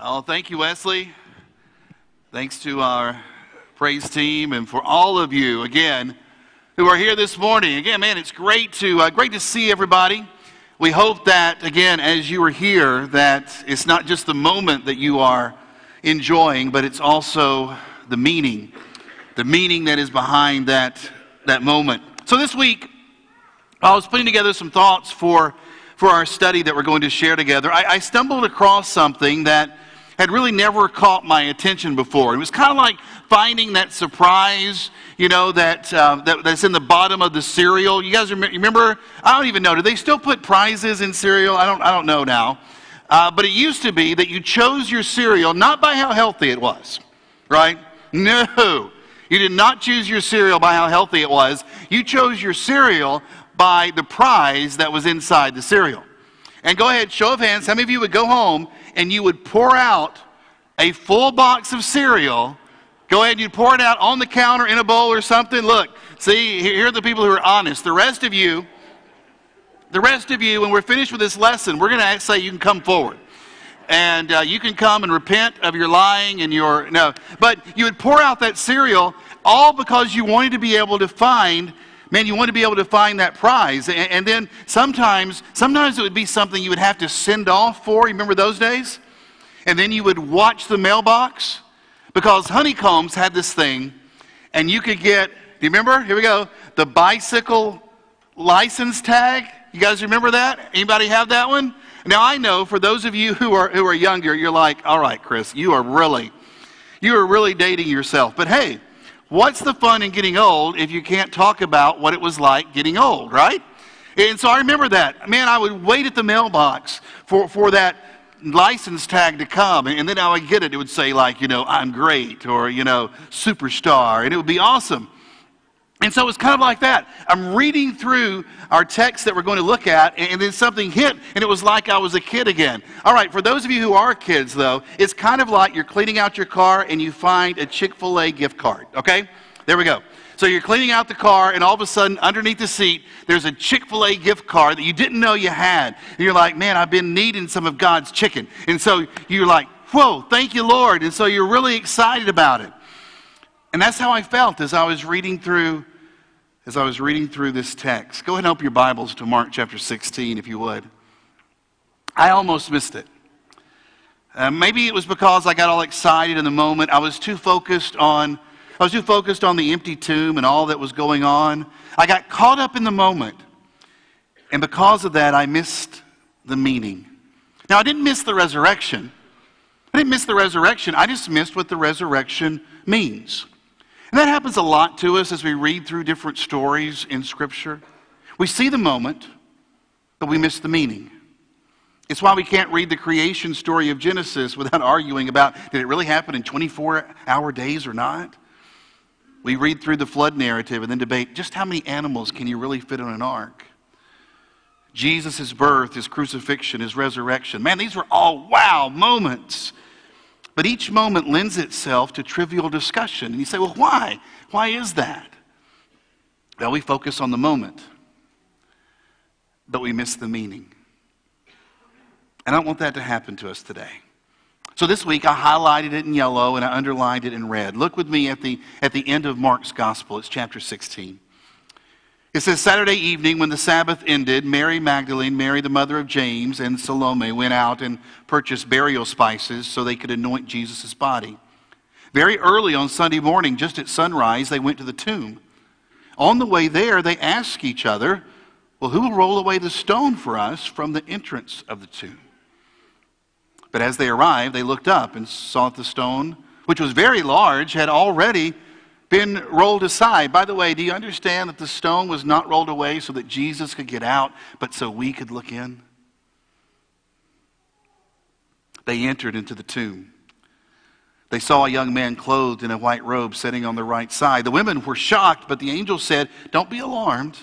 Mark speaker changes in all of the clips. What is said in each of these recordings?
Speaker 1: Oh, thank you, Wesley. Thanks to our praise team and for all of you again who are here this morning. Again, man, it's great to uh, great to see everybody. We hope that again, as you are here, that it's not just the moment that you are enjoying, but it's also the meaning, the meaning that is behind that that moment. So this week, I was putting together some thoughts for for our study that we're going to share together. I, I stumbled across something that had really never caught my attention before. It was kind of like finding that surprise, you know, that, uh, that, that's in the bottom of the cereal. You guys remember? I don't even know. Do they still put prizes in cereal? I don't, I don't know now. Uh, but it used to be that you chose your cereal not by how healthy it was, right? No. You did not choose your cereal by how healthy it was. You chose your cereal by the prize that was inside the cereal. And go ahead, show of hands, how many of you would go home and you would pour out a full box of cereal? Go ahead, you'd pour it out on the counter in a bowl or something. Look, see, here are the people who are honest. The rest of you, the rest of you, when we're finished with this lesson, we're going to say you can come forward. And uh, you can come and repent of your lying and your, no. But you would pour out that cereal all because you wanted to be able to find man, you want to be able to find that prize. And, and, then sometimes, sometimes it would be something you would have to send off for. You remember those days? And then you would watch the mailbox because honeycombs had this thing, and you could get, do you remember? Here we go. The bicycle license tag. You guys remember that? Anybody have that one? Now I know for those of you who are who are younger, you're like, all right, Chris, you are really, you are really dating yourself. But hey, What's the fun in getting old if you can't talk about what it was like getting old, right? And so I remember that. Man, I would wait at the mailbox for, for that license tag to come. And then I would get it. It would say, like, you know, I'm great or, you know, superstar. And it would be awesome. And so it's kind of like that. I'm reading through our text that we're going to look at, and then something hit, and it was like I was a kid again. All right, for those of you who are kids, though, it's kind of like you're cleaning out your car and you find a Chick fil A gift card, okay? There we go. So you're cleaning out the car, and all of a sudden, underneath the seat, there's a Chick fil A gift card that you didn't know you had. And you're like, man, I've been needing some of God's chicken. And so you're like, whoa, thank you, Lord. And so you're really excited about it. And that's how I felt as I was reading through as I was reading through this text. Go ahead and open your Bibles to Mark chapter 16, if you would. I almost missed it. Uh, maybe it was because I got all excited in the moment. I was too focused on I was too focused on the empty tomb and all that was going on. I got caught up in the moment. And because of that, I missed the meaning. Now, I didn't miss the resurrection. I didn't miss the resurrection. I just missed what the resurrection means. And that happens a lot to us as we read through different stories in Scripture. We see the moment, but we miss the meaning. It's why we can't read the creation story of Genesis without arguing about did it really happen in 24 hour days or not? We read through the flood narrative and then debate just how many animals can you really fit on an ark? Jesus' birth, his crucifixion, his resurrection. Man, these were all wow moments. But each moment lends itself to trivial discussion. And you say, well, why? Why is that? Well, we focus on the moment, but we miss the meaning. And I don't want that to happen to us today. So this week I highlighted it in yellow and I underlined it in red. Look with me at the, at the end of Mark's gospel. It's chapter 16. It says, Saturday evening, when the Sabbath ended, Mary Magdalene, Mary the mother of James, and Salome went out and purchased burial spices so they could anoint Jesus' body. Very early on Sunday morning, just at sunrise, they went to the tomb. On the way there, they asked each other, Well, who will roll away the stone for us from the entrance of the tomb? But as they arrived, they looked up and saw that the stone, which was very large, had already been rolled aside. By the way, do you understand that the stone was not rolled away so that Jesus could get out, but so we could look in? They entered into the tomb. They saw a young man clothed in a white robe sitting on the right side. The women were shocked, but the angel said, Don't be alarmed.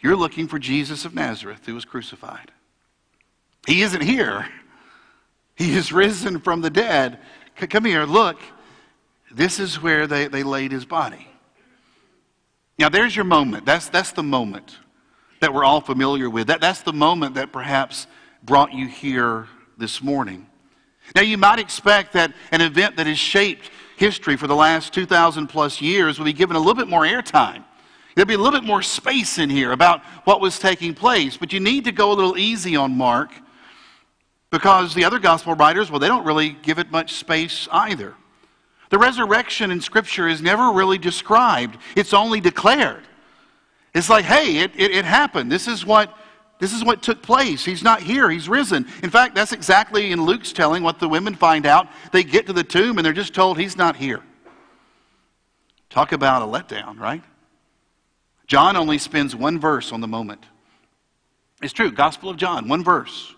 Speaker 1: You're looking for Jesus of Nazareth who was crucified. He isn't here, he is risen from the dead. Come here, look. This is where they, they laid his body. Now, there's your moment. That's, that's the moment that we're all familiar with. That, that's the moment that perhaps brought you here this morning. Now, you might expect that an event that has shaped history for the last 2,000 plus years will be given a little bit more airtime. There'll be a little bit more space in here about what was taking place, but you need to go a little easy on Mark because the other gospel writers, well, they don't really give it much space either. The resurrection in Scripture is never really described, it's only declared. It's like, hey, it, it, it, happened. This is, what, this is what took place. He's not here, he's risen. In fact, that's exactly in Luke's telling what the women find out. They get to the tomb and they're just told he's not here. Talk about a letdown, right? John only spends one verse on the moment. It's true, Gospel of John, one verse.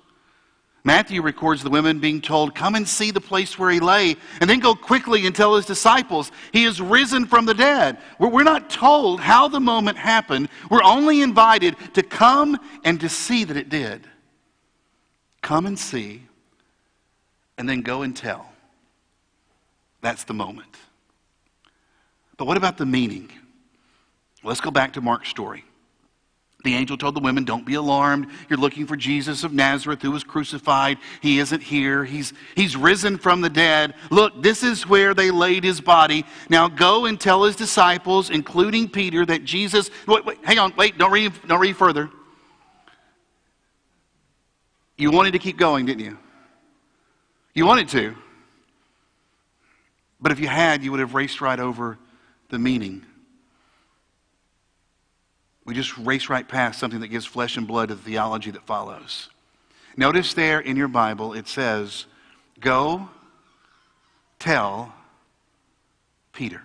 Speaker 1: Matthew records the women being told, Come and see the place where he lay, and then go quickly and tell his disciples, He is risen from the dead. We're not told how the moment happened. We're only invited to come and to see that it did. Come and see, and then go and tell. That's the moment. But what about the meaning? Let's go back to Mark's story. The angel told the women, Don't be alarmed. You're looking for Jesus of Nazareth who was crucified. He isn't here. He's, he's risen from the dead. Look, this is where they laid his body. Now go and tell his disciples, including Peter, that Jesus. Wait, wait, hang on, wait, don't read, don't read further. You wanted to keep going, didn't you? You wanted to. But if you had, you would have raced right over the meaning we just race right past something that gives flesh and blood to the theology that follows. Notice there in your Bible it says, Go tell Peter.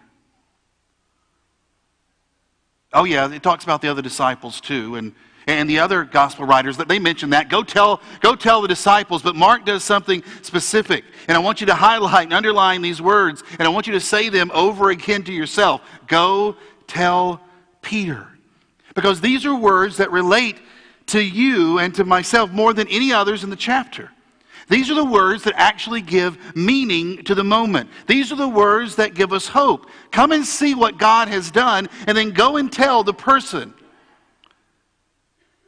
Speaker 1: Oh, yeah, it talks about the other disciples too, and, and the other gospel writers that they mention that. Go tell, go tell the disciples, but Mark does something specific. And I want you to highlight and underline these words, and I want you to say them over again to yourself. Go tell Peter. Because these are words that relate to you and to myself more than any others in the chapter. These are the words that actually give meaning to the moment. These are the words that give us hope. Come and see what God has done, and then go and tell the person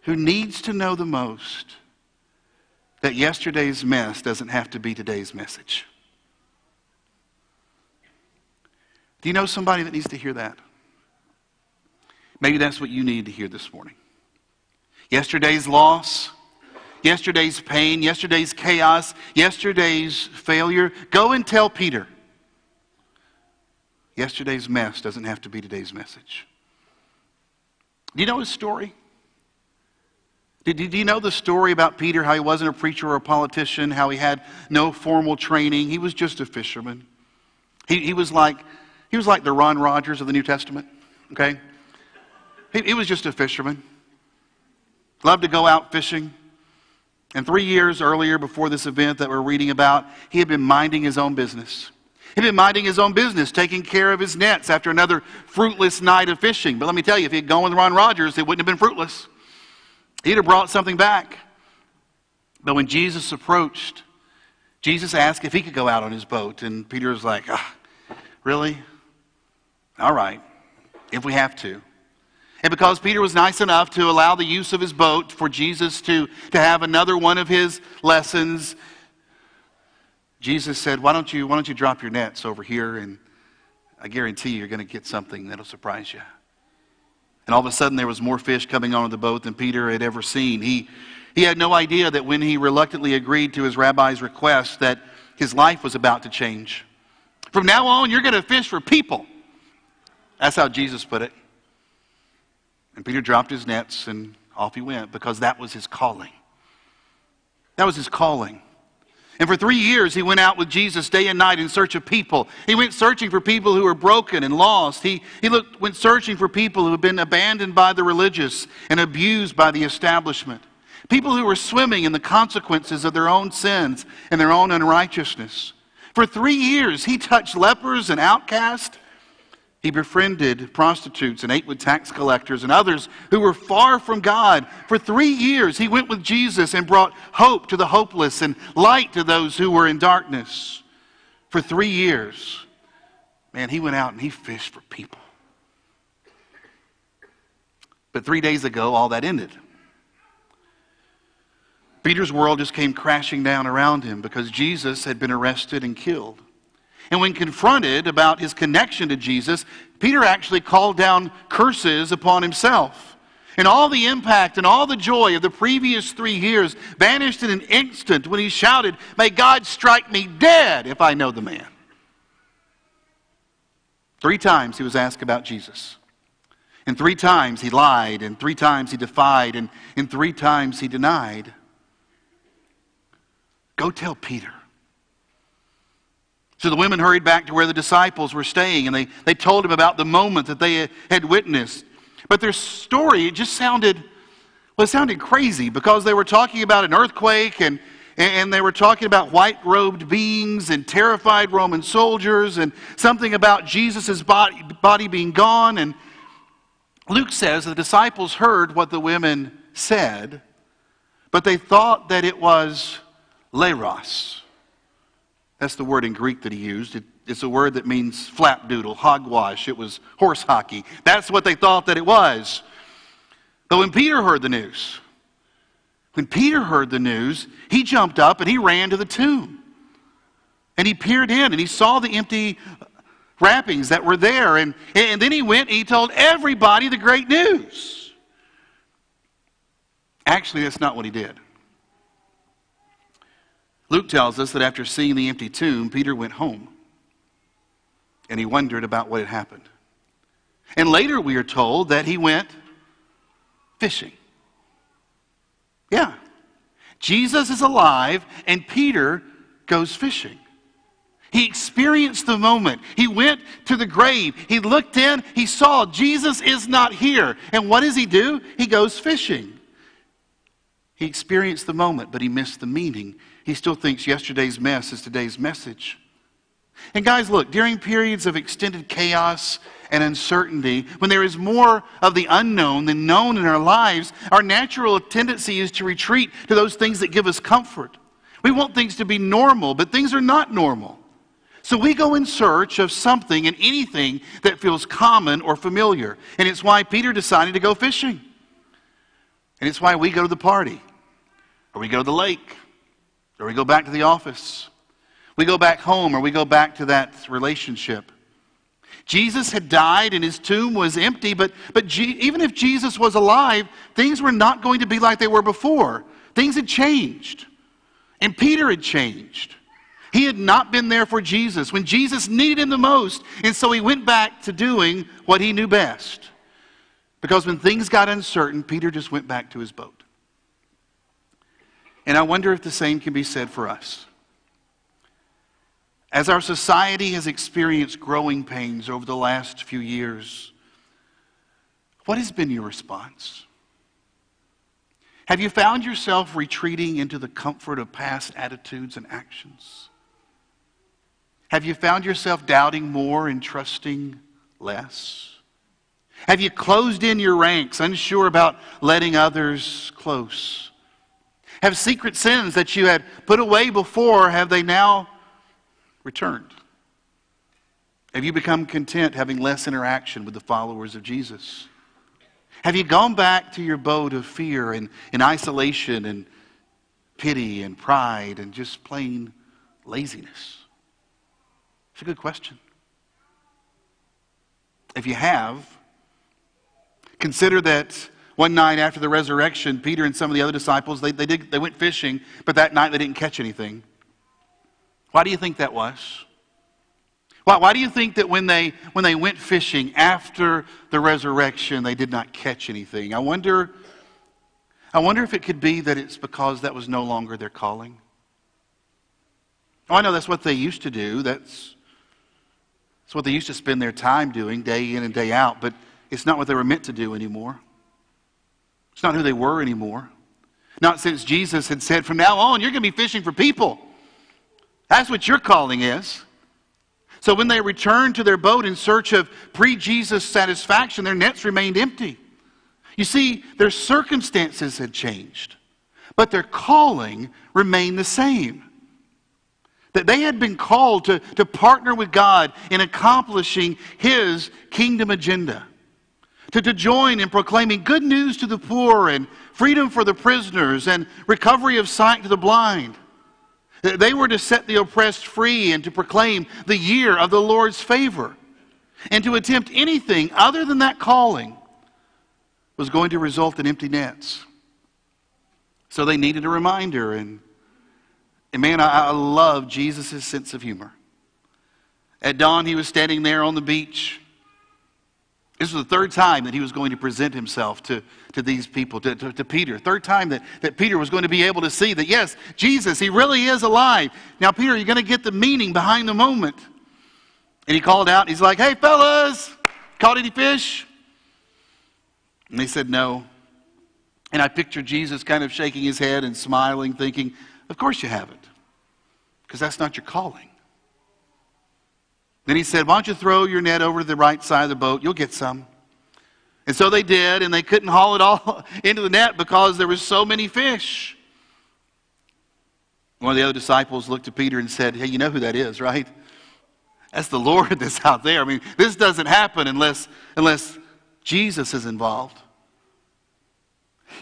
Speaker 1: who needs to know the most that yesterday's mess doesn't have to be today's message. Do you know somebody that needs to hear that? Maybe that's what you need to hear this morning. Yesterday's loss, yesterday's pain, yesterday's chaos, yesterday's failure. Go and tell Peter. Yesterday's mess doesn't have to be today's message. Do you know his story? Did you know the story about Peter, how he wasn't a preacher or a politician, how he had no formal training? He was just a fisherman. He, he, was, like, he was like the Ron Rogers of the New Testament, okay? He, he was just a fisherman. Loved to go out fishing. And three years earlier, before this event that we're reading about, he had been minding his own business. He'd been minding his own business, taking care of his nets after another fruitless night of fishing. But let me tell you, if he had gone with Ron Rogers, it wouldn't have been fruitless. He'd have brought something back. But when Jesus approached, Jesus asked if he could go out on his boat. And Peter was like, ah, Really? All right, if we have to. And because Peter was nice enough to allow the use of his boat for Jesus to, to have another one of his lessons, Jesus said, why don't, you, why don't you drop your nets over here and I guarantee you, you're going to get something that'll surprise you. And all of a sudden, there was more fish coming onto the boat than Peter had ever seen. He, he had no idea that when he reluctantly agreed to his rabbi's request, that his life was about to change. From now on, you're going to fish for people. That's how Jesus put it. And Peter dropped his nets and off he went because that was his calling. That was his calling. And for three years, he went out with Jesus day and night in search of people. He went searching for people who were broken and lost. He, he looked, went searching for people who had been abandoned by the religious and abused by the establishment. People who were swimming in the consequences of their own sins and their own unrighteousness. For three years, he touched lepers and outcasts. He befriended prostitutes and ate with tax collectors and others who were far from God. For three years, he went with Jesus and brought hope to the hopeless and light to those who were in darkness. For three years, man, he went out and he fished for people. But three days ago, all that ended. Peter's world just came crashing down around him because Jesus had been arrested and killed. And when confronted about his connection to Jesus, Peter actually called down curses upon himself. And all the impact and all the joy of the previous three years vanished in an instant when he shouted, May God strike me dead if I know the man. Three times he was asked about Jesus. And three times he lied, and three times he defied, and, and three times he denied. Go tell Peter. So the women hurried back to where the disciples were staying, and they, they told him about the moment that they had witnessed. But their story, it just sounded, well, it sounded crazy because they were talking about an earthquake and, and they were talking about white robed beings and terrified Roman soldiers and something about Jesus' body, body being gone. And Luke says the disciples heard what the women said, but they thought that it was leros. That's the word in Greek that he used. It, it's a word that means flapdoodle, hogwash. It was horse hockey. That's what they thought that it was. But when Peter heard the news, when Peter heard the news, he jumped up and he ran to the tomb. And he peered in and he saw the empty wrappings that were there. And, and then he went and he told everybody the great news. Actually, that's not what he did. Luke tells us that after seeing the empty tomb, Peter went home and he wondered about what had happened. And later we are told that he went fishing. Yeah. Jesus is alive and Peter goes fishing. He experienced the moment. He went to the grave. He looked in. He saw Jesus is not here. And what does he do? He goes fishing. He experienced the moment, but he missed the meaning. He still thinks yesterday's mess is today's message. And guys, look, during periods of extended chaos and uncertainty, when there is more of the unknown than known in our lives, our natural tendency is to retreat to those things that give us comfort. We want things to be normal, but things are not normal. So we go in search of something and anything that feels common or familiar. And it's why Peter decided to go fishing. And it's why we go to the party, or we go to the lake, or we go back to the office. We go back home, or we go back to that relationship. Jesus had died and his tomb was empty, but, but G- even if Jesus was alive, things were not going to be like they were before. Things had changed. And Peter had changed. He had not been there for Jesus when Jesus needed him the most. And so he went back to doing what he knew best. Because when things got uncertain, Peter just went back to his boat. And I wonder if the same can be said for us. As our society has experienced growing pains over the last few years, what has been your response? Have you found yourself retreating into the comfort of past attitudes and actions? Have you found yourself doubting more and trusting less? Have you closed in your ranks, unsure about letting others close? Have secret sins that you had put away before, have they now returned? Have you become content having less interaction with the followers of Jesus? Have you gone back to your boat of fear and, and isolation and pity and pride and just plain laziness? It's a good question. If you have, consider that one night after the resurrection, Peter and some of the other disciples, they, they, did, they went fishing, but that night they didn't catch anything. Why do you think that was? Why, why do you think that when they, when they went fishing after the resurrection, they did not catch anything? I wonder, I wonder if it could be that it's because that was no longer their calling. Oh, I know that's what they used to do. That's, it's what they used to spend their time doing day in and day out, but it's not what they were meant to do anymore. It's not who they were anymore. Not since Jesus had said, from now on, you're going to be fishing for people. That's what your calling is. So when they returned to their boat in search of pre Jesus satisfaction, their nets remained empty. You see, their circumstances had changed, but their calling remained the same. That they had been called to, to partner with God in accomplishing His kingdom agenda, to, to join in proclaiming good news to the poor and freedom for the prisoners and recovery of sight to the blind. They were to set the oppressed free and to proclaim the year of the Lord's favor. And to attempt anything other than that calling was going to result in empty nets. So they needed a reminder. And, and man, I, I love Jesus' sense of humor. At dawn, he was standing there on the beach. This was the third time that he was going to present himself to, to these people, to, to, to, Peter. Third time that, that Peter was going to be able to see that, yes, Jesus, he really is alive. Now, Peter, you're going to get the meaning behind the moment. And he called out, he's like, hey, fellas, caught any fish? And they said, no. And I picture Jesus kind of shaking his head and smiling, thinking, of course you haven't, because that's not your calling. Then he said, Why don't you throw your net over to the right side of the boat? You'll get some. And so they did, and they couldn't haul it all into the net because there were so many fish. One of the other disciples looked at Peter and said, Hey, you know who that is, right? That's the Lord that's out there. I mean, this doesn't happen unless, unless Jesus is involved.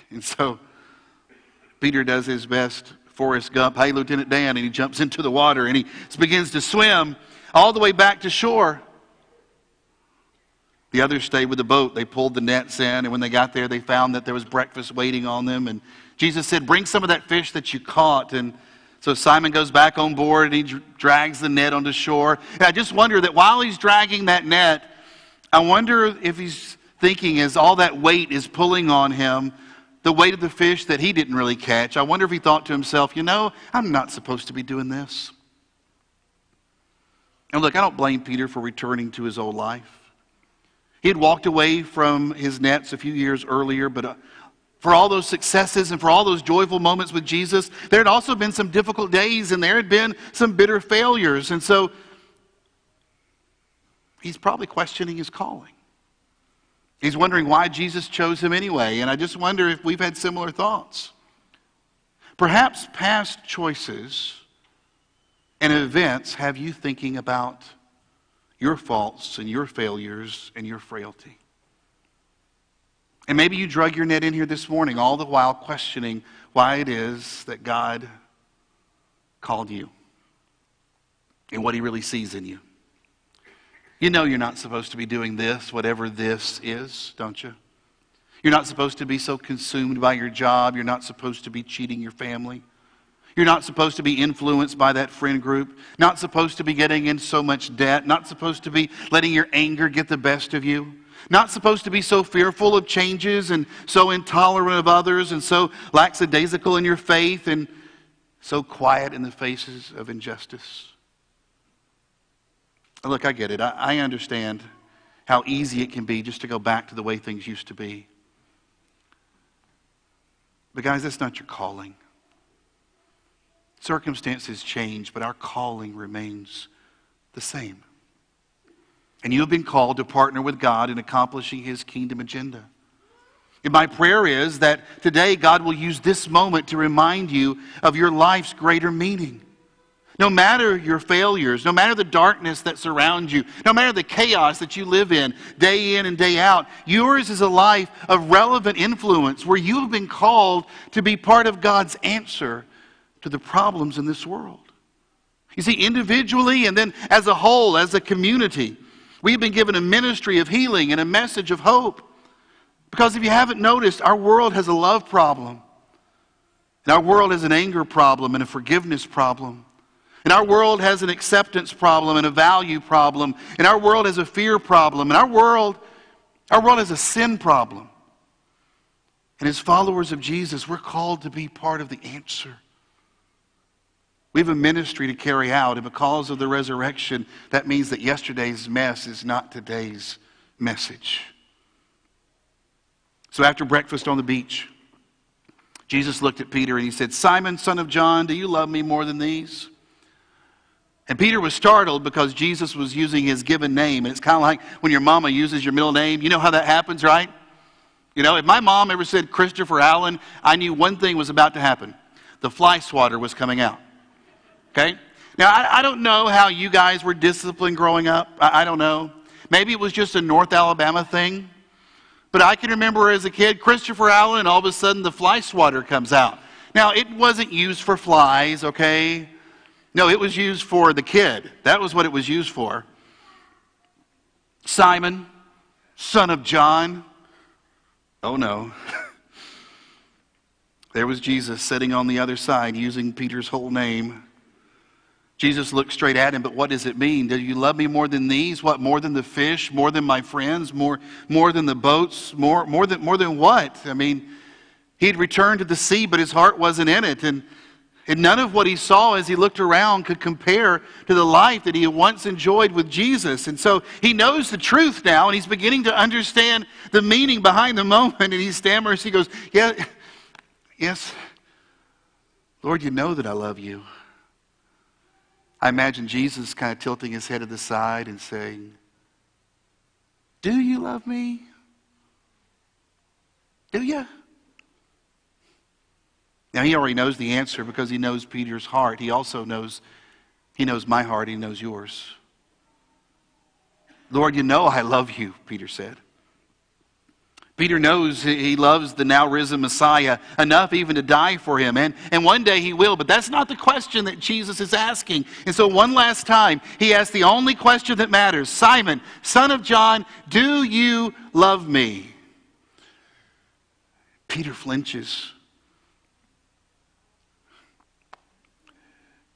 Speaker 1: And so Peter does his best, Forrest Gump, hey, Lieutenant Dan, and he jumps into the water and he begins to swim all the way back to shore. The others stayed with the boat. They pulled the nets in, and when they got there, they found that there was breakfast waiting on them. And Jesus said, Bring some of that fish that you caught. And so Simon goes back on board and he drags the net onto shore. And I just wonder that while he's dragging that net, I wonder if he's thinking as all that weight is pulling on him, the weight of the fish that he didn't really catch. I wonder if he thought to himself, you know, I'm not supposed to be doing this. And look, I don't blame Peter for returning to his old life. He had walked away from his nets a few years earlier, but uh, for all those successes and for all those joyful moments with Jesus, there had also been some difficult days and there had been some bitter failures. And so he's probably questioning his calling. He's wondering why Jesus chose him anyway. And I just wonder if we've had similar thoughts. Perhaps past choices and events have you thinking about your faults and your failures and your frailty. And maybe you drug your net in here this morning, all the while questioning why it is that God called you and what He really sees in you. You know you're not supposed to be doing this, whatever this is, don't you? You're not supposed to be so consumed by your job. You're not supposed to be cheating your family. You're not supposed to be influenced by that friend group, not supposed to be getting in so much debt, not supposed to be letting your anger get the best of you, not supposed to be so fearful of changes and so intolerant of others and so lackadaisical in your faith and so quiet in the faces of injustice. Look, I get it. I, I understand how easy it can be just to go back to the way things used to be. But, guys, that's not your calling. Circumstances change, but our calling remains the same. And you have been called to partner with God in accomplishing His kingdom agenda. And my prayer is that today God will use this moment to remind you of your life's greater meaning. No matter your failures, no matter the darkness that surrounds you, no matter the chaos that you live in day in and day out, yours is a life of relevant influence where you have been called to be part of God's answer to the problems in this world. You see, individually and then as a whole, as a community, we've been given a ministry of healing and a message of hope. Because if you haven't noticed, our world has a love problem. And our world has an anger problem and a forgiveness problem. And our world has an acceptance problem and a value problem. And our world has a fear problem. And our world, our world has a sin problem. And as followers of Jesus, we're called to be part of the answer. We have a ministry to carry out, and because of the resurrection, that means that yesterday's mess is not today's message. So after breakfast on the beach, Jesus looked at Peter and he said, Simon, son of John, do you love me more than these? And Peter was startled because Jesus was using his given name. And it's kind of like when your mama uses your middle name. You know how that happens, right? You know, if my mom ever said Christopher Allen, I knew one thing was about to happen the fly swatter was coming out. Okay? Now, I, I, don't know how you guys were disciplined growing up. I, I don't know. Maybe it was just a North Alabama thing. But I can remember as a kid, Christopher Allen, and all of a sudden the fly swatter comes out. Now, it wasn't used for flies, okay? No, it was used for the kid. That was what it was used for. Simon, son of John. Oh no. there was Jesus sitting on the other side using Peter's whole name. Jesus looked straight at him, but what does it mean? Do you love me more than these? What, more than the fish? More than my friends? More, more than the boats? More, more, than, more than what? I mean, he'd returned to the sea, but his heart wasn't in it. And, and none of what he saw as he looked around could compare to the life that he had once enjoyed with Jesus. And so he knows the truth now, and he's beginning to understand the meaning behind the moment. And he stammers, he goes, Yeah, yes, Lord, you know that I love you. I imagine Jesus kind of tilting his head to the side and saying, Do you love me? Do you? Now he already knows the answer because he knows Peter's heart. He also knows he knows my heart, he knows yours. Lord, you know I love you, Peter said. Peter knows he loves the now risen Messiah enough even to die for him. And, and one day he will, but that's not the question that Jesus is asking. And so, one last time, he asks the only question that matters Simon, son of John, do you love me? Peter flinches.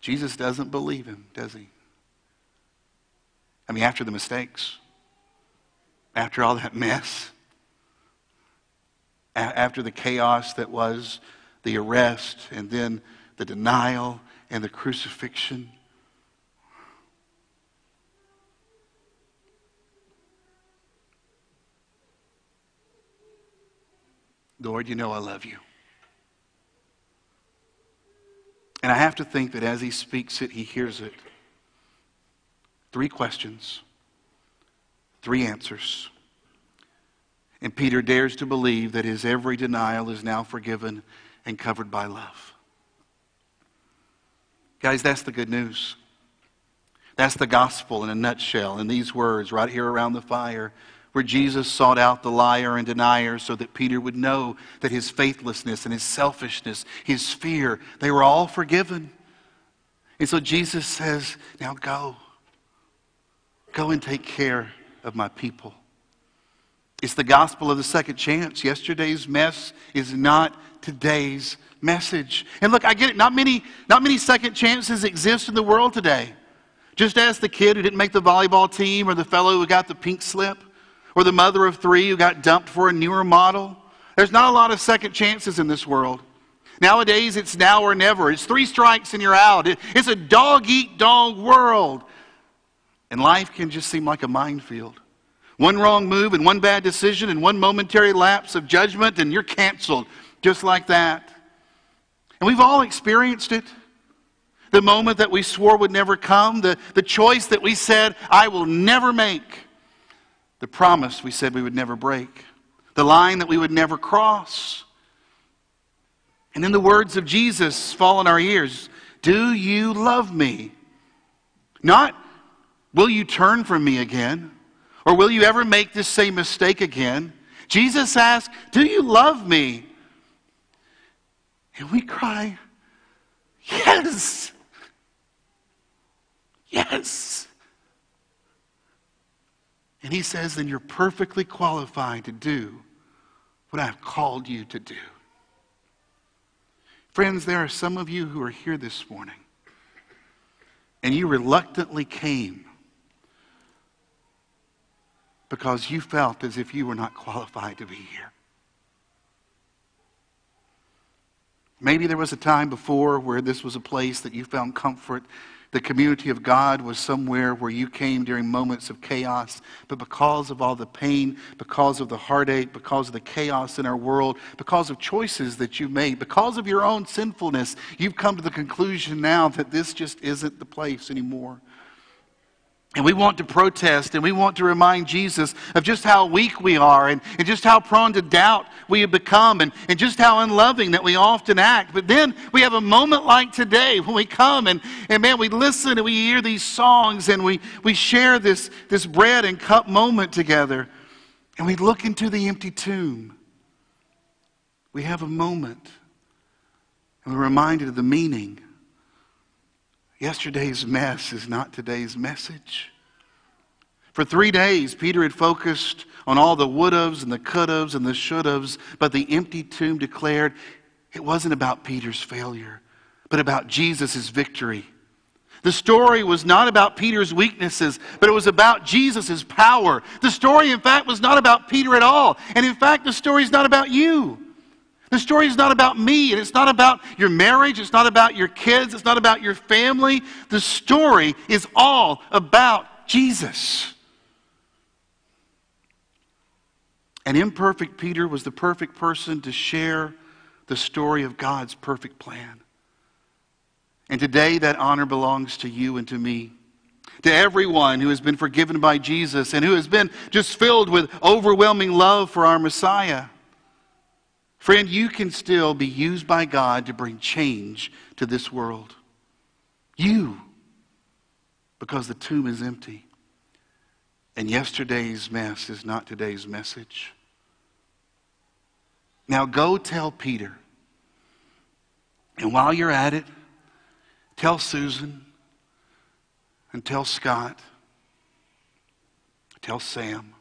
Speaker 1: Jesus doesn't believe him, does he? I mean, after the mistakes, after all that mess after the chaos that was the arrest and then the denial and the crucifixion. Lord, you know I love you. And I have to think that as he speaks it, he hears it. Three questions, three answers. And Peter dares to believe that his every denial is now forgiven and covered by love. Guys, that's the good news. That's the gospel in a nutshell, in these words right here around the fire, where Jesus sought out the liar and denier so that Peter would know that his faithlessness and his selfishness, his fear, they were all forgiven. And so Jesus says, Now go. Go and take care of my people. It's the gospel of the second chance. Yesterday's mess is not today's message. And look, I get it. Not many, not many second chances exist in the world today. Just ask the kid who didn't make the volleyball team, or the fellow who got the pink slip, or the mother of three who got dumped for a newer model. There's not a lot of second chances in this world. Nowadays, it's now or never. It's three strikes and you're out. It's a dog eat dog world. And life can just seem like a minefield. One wrong move and one bad decision and one momentary lapse of judgment, and you're canceled just like that. And we've all experienced it. The moment that we swore would never come, the, the choice that we said, I will never make, the promise we said we would never break, the line that we would never cross. And then the words of Jesus fall in our ears Do you love me? Not, will you turn from me again? Or will you ever make this same mistake again? Jesus asks, Do you love me? And we cry, Yes. Yes. And he says, Then you're perfectly qualified to do what I've called you to do. Friends, there are some of you who are here this morning, and you reluctantly came because you felt as if you were not qualified to be here. Maybe there was a time before where this was a place that you found comfort. The community of God was somewhere where you came during moments of chaos. But because of all the pain, because of the heartache, because of the chaos in our world, because of choices that you made, because of your own sinfulness, you've come to the conclusion now that this just isn't the place anymore. And we want to protest and we want to remind Jesus of just how weak we are and, and just how prone to doubt we have become and, and just how unloving that we often act. But then we have a moment like today when we come and, and man, we listen and we hear these songs and we, we share this, this bread and cup moment together. and we look into the empty tomb, we have a moment and we're reminded of the meaning. Yesterday's mess is not today's message. For three days, Peter had focused on all the would haves and the could haves and the should haves, but the empty tomb declared it wasn't about Peter's failure, but about Jesus' victory. The story was not about Peter's weaknesses, but it was about Jesus' power. The story, in fact, was not about Peter at all. And in fact, the story is not about you. The story is not about me, and it's not about your marriage, it's not about your kids, it's not about your family. The story is all about Jesus. And imperfect Peter was the perfect person to share the story of God's perfect plan. And today, that honor belongs to you and to me. To everyone who has been forgiven by Jesus and who has been just filled with overwhelming love for our Messiah. Friend, you can still be used by God to bring change to this world. You, because the tomb is empty. And yesterday's mess is not today's message. Now go tell Peter. And while you're at it, Tell Susan and tell Scott. Tell Sam.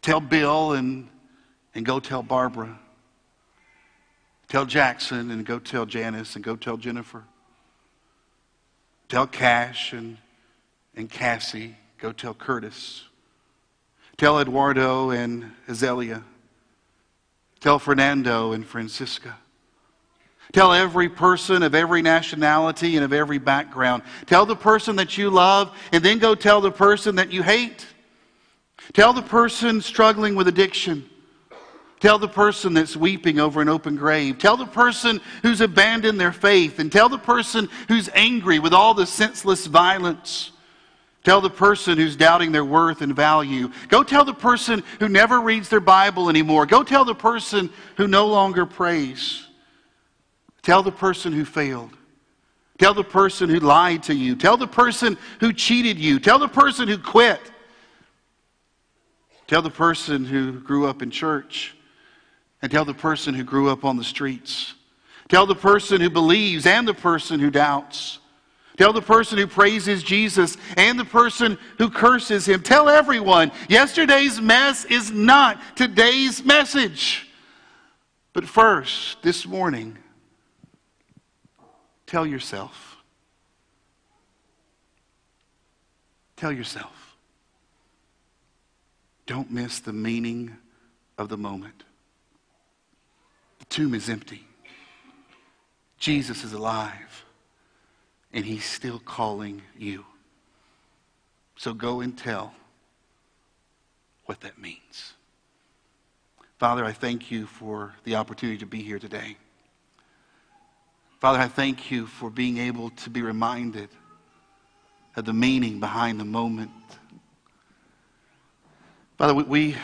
Speaker 1: Tell Bill and, and go tell Barbara. Tell Jackson and go tell Janice and go tell Jennifer. Tell Cash and, and Cassie. Go tell Curtis. Tell Eduardo and Azelia. Tell Fernando and Francisca. Tell every person of every nationality and of every background. Tell the person that you love, and then go tell the person that you hate. Tell the person struggling with addiction. Tell the person that's weeping over an open grave. Tell the person who's abandoned their faith. And tell the person who's angry with all the senseless violence. Tell the person who's doubting their worth and value. Go tell the person who never reads their Bible anymore. Go tell the person who no longer prays. Tell the person who failed. Tell the person who lied to you. Tell the person who cheated you. Tell the person who quit. Tell the person who grew up in church. And tell the person who grew up on the streets. Tell the person who believes and the person who doubts. Tell the person who praises Jesus and the person who curses him. Tell everyone yesterday's mess is not today's message. But first, this morning, Tell yourself. Tell yourself. Don't miss the meaning of the moment. Tomb is empty. Jesus is alive, and he's still calling you. So go and tell what that means. Father, I thank you for the opportunity to be here today. Father, I thank you for being able to be reminded of the meaning behind the moment. Father, we,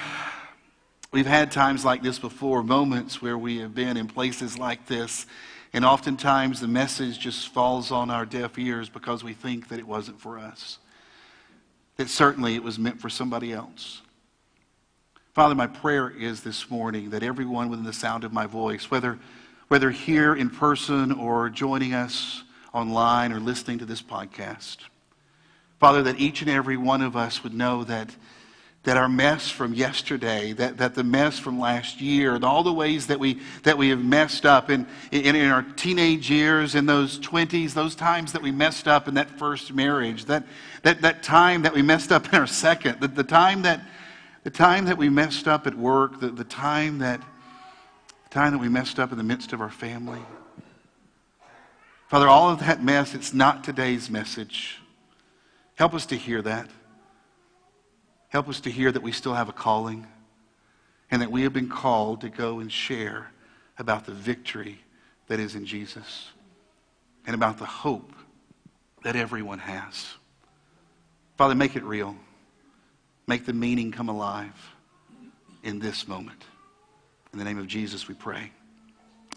Speaker 1: we've had times like this before, moments where we have been in places like this, and oftentimes the message just falls on our deaf ears because we think that it wasn't for us. That certainly it was meant for somebody else. Father, my prayer is this morning that everyone within the sound of my voice, whether whether here in person or joining us online or listening to this podcast. Father, that each and every one of us would know that, that our mess from yesterday, that, that the mess from last year, and all the ways that we, that we have messed up in, in, in our teenage years, in those 20s, those times that we messed up in that first marriage, that, that, that time that we messed up in our second, the, the, time, that, the time that we messed up at work, the, the time that time that we messed up in the midst of our family. Father, all of that mess, it's not today's message. Help us to hear that. Help us to hear that we still have a calling and that we have been called to go and share about the victory that is in Jesus and about the hope that everyone has. Father, make it real. Make the meaning come alive in this moment. In the name of Jesus, we pray.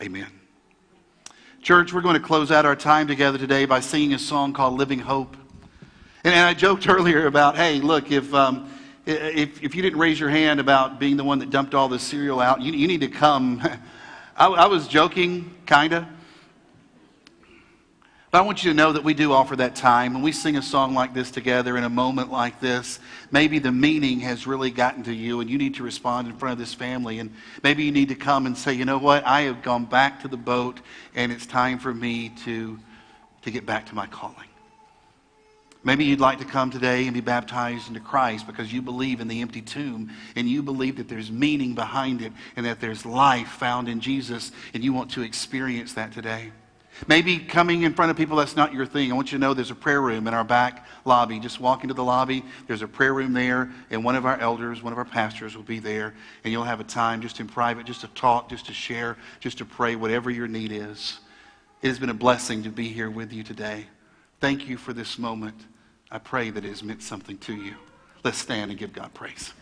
Speaker 1: Amen. Church, we're going to close out our time together today by singing a song called Living Hope. And, and I joked earlier about, hey, look, if, um, if, if you didn't raise your hand about being the one that dumped all the cereal out, you, you need to come. I, I was joking, kind of. But I want you to know that we do offer that time. When we sing a song like this together in a moment like this, maybe the meaning has really gotten to you and you need to respond in front of this family. And maybe you need to come and say, you know what? I have gone back to the boat and it's time for me to, to get back to my calling. Maybe you'd like to come today and be baptized into Christ because you believe in the empty tomb and you believe that there's meaning behind it and that there's life found in Jesus and you want to experience that today. Maybe coming in front of people, that's not your thing. I want you to know there's a prayer room in our back lobby. Just walk into the lobby. There's a prayer room there, and one of our elders, one of our pastors will be there, and you'll have a time just in private, just to talk, just to share, just to pray, whatever your need is. It has been a blessing to be here with you today. Thank you for this moment. I pray that it has meant something to you. Let's stand and give God praise.